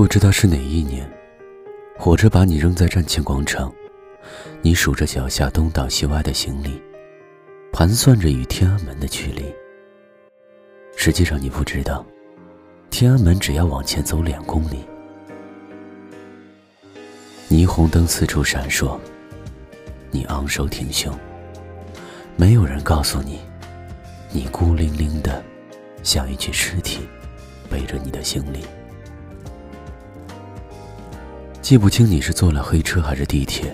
不知道是哪一年，火车把你扔在站前广场，你数着脚下东倒西歪的行李，盘算着与天安门的距离。实际上你不知道，天安门只要往前走两公里。霓虹灯四处闪烁，你昂首挺胸，没有人告诉你，你孤零零的，像一具尸体，背着你的行李。记不清你是坐了黑车还是地铁。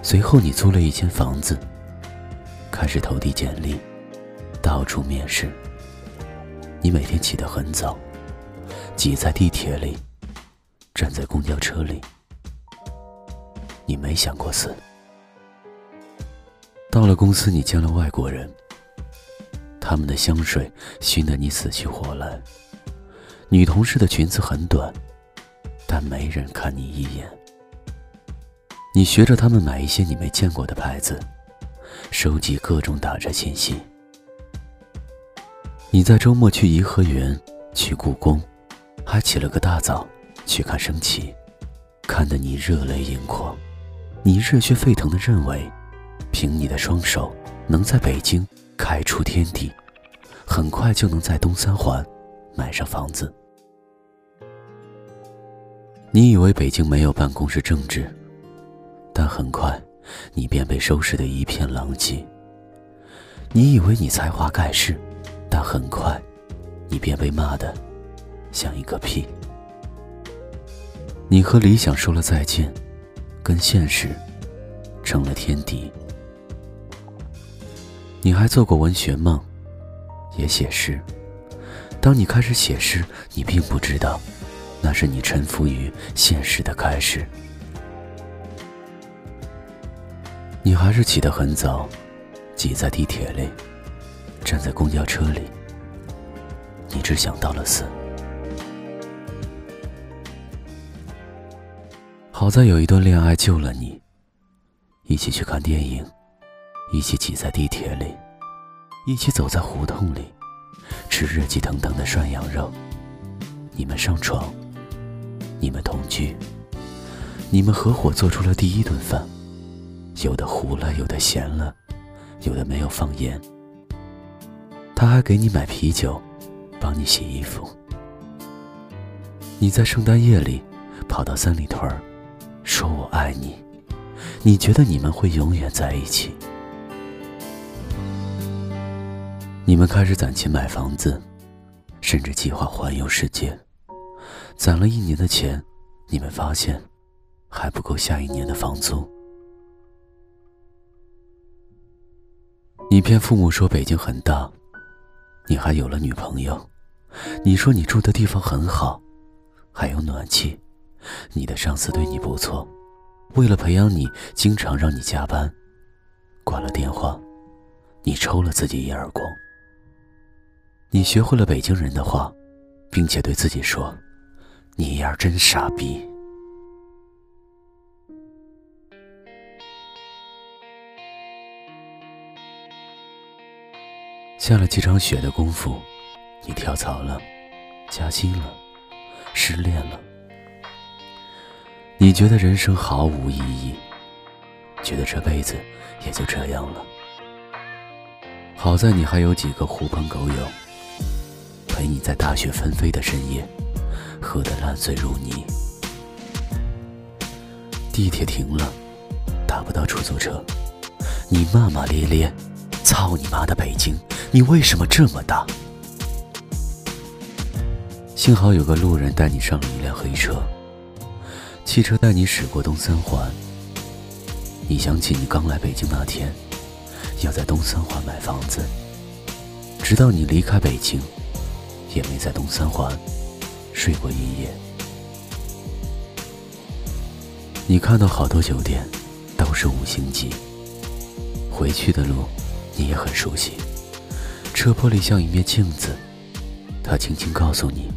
随后你租了一间房子，开始投递简历，到处面试。你每天起得很早，挤在地铁里，站在公交车里。你没想过死。到了公司，你见了外国人，他们的香水熏得你死去活来。女同事的裙子很短。但没人看你一眼。你学着他们买一些你没见过的牌子，收集各种打折信息。你在周末去颐和园，去故宫，还起了个大早去看升旗，看得你热泪盈眶。你热血沸腾的认为，凭你的双手能在北京开出天地，很快就能在东三环买上房子。你以为北京没有办公室政治，但很快，你便被收拾得一片狼藉。你以为你才华盖世，但很快，你便被骂得像一个屁。你和理想说了再见，跟现实成了天敌。你还做过文学梦，也写诗。当你开始写诗，你并不知道。那是你臣服于现实的开始。你还是起得很早，挤在地铁里，站在公交车里。你只想到了死。好在有一段恋爱救了你，一起去看电影，一起挤在地铁里，一起走在胡同里，吃热气腾腾的涮羊肉。你们上床。你们同居，你们合伙做出了第一顿饭，有的糊了，有的咸了，有的没有放盐。他还给你买啤酒，帮你洗衣服。你在圣诞夜里跑到三里屯儿，说我爱你，你觉得你们会永远在一起。你们开始攒钱买房子，甚至计划环游世界。攒了一年的钱，你们发现还不够下一年的房租。你骗父母说北京很大，你还有了女朋友。你说你住的地方很好，还有暖气。你的上司对你不错，为了培养你，经常让你加班。挂了电话，你抽了自己一耳光。你学会了北京人的话，并且对自己说。你丫真傻逼！下了几场雪的功夫，你跳槽了，加薪了，失恋了。你觉得人生毫无意义，觉得这辈子也就这样了。好在你还有几个狐朋狗友，陪你在大雪纷飞的深夜。喝得烂醉如泥，地铁停了，打不到出租车，你骂骂咧咧：“操你妈的北京，你为什么这么大？”幸好有个路人带你上了一辆黑车，汽车带你驶过东三环。你想起你刚来北京那天，要在东三环买房子，直到你离开北京，也没在东三环。睡过一夜，你看到好多酒店都是五星级。回去的路你也很熟悉，车玻璃像一面镜子，它轻轻告诉你：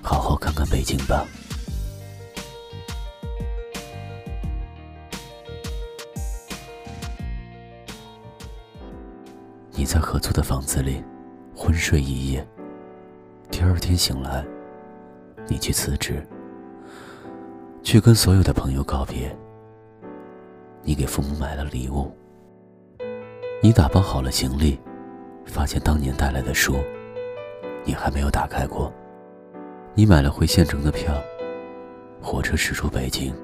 好好看看北京吧。你在合租的房子里昏睡一夜，第二天醒来。你去辞职，去跟所有的朋友告别。你给父母买了礼物，你打包好了行李，发现当年带来的书，你还没有打开过。你买了回县城的票，火车驶出北京。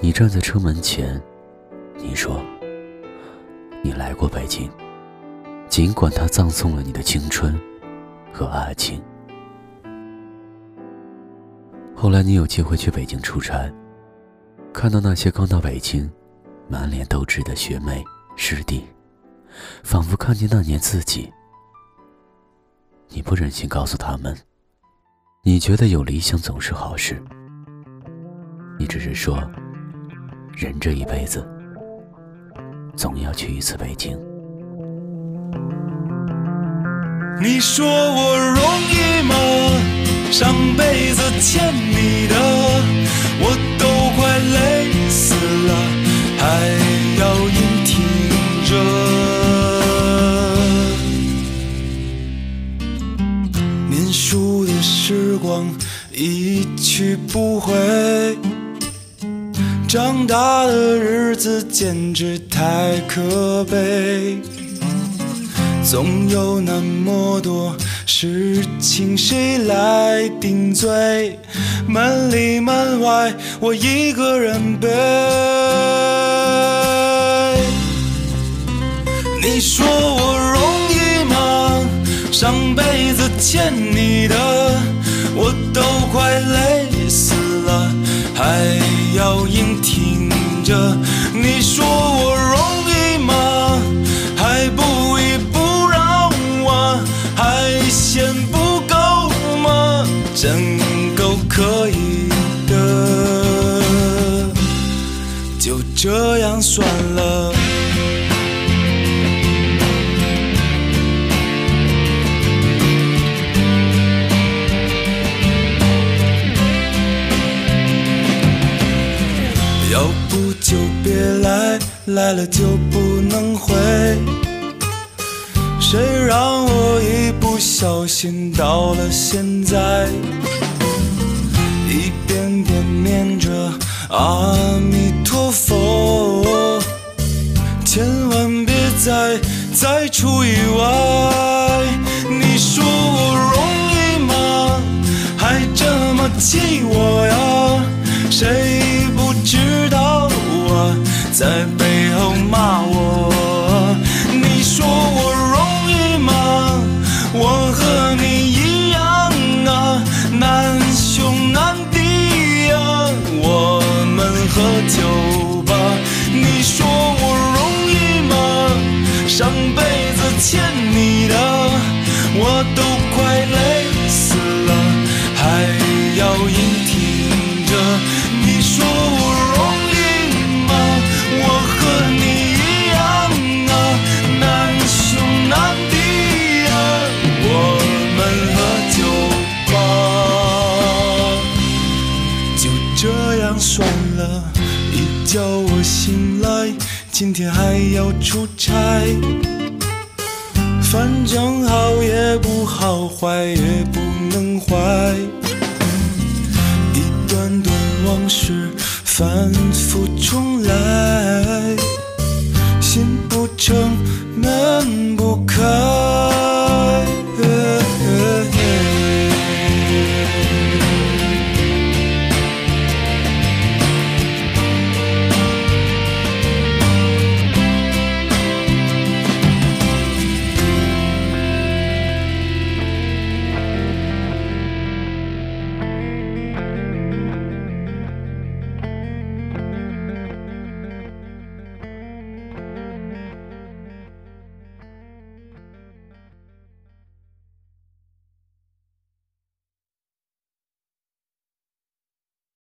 你站在车门前，你说：“你来过北京，尽管它葬送了你的青春和爱情。”后来你有机会去北京出差，看到那些刚到北京、满脸斗志的学妹师弟，仿佛看见那年自己。你不忍心告诉他们，你觉得有理想总是好事。你只是说。人这一辈子，总要去一次北京。你说我容易吗？上辈子欠你的，我都快累死了，还要硬挺着。念书的时光一去不回。长大的日子简直太可悲，总有那么多事情谁来顶罪？门里门外我一个人背。你说我容易吗？上辈子欠你的，我都快累死了，还。要硬挺着，你说这样算了。要不就别来来了就不能回，谁让我一不小心到了现在？一遍遍念着啊再出意外。你说我容易吗？还这么气我呀？谁不知道啊？在背后。骂我，你说我容易吗？我和你一样啊，难兄难弟呀。我们喝酒欠你的，我都快累死了，还要硬挺着。你说我容易吗？我和你一样啊，难兄难弟啊，我们喝酒吧，就这样算了。一觉我醒来，今天还要出差。反正好也不好，坏也不能坏。一段段往事反复重来，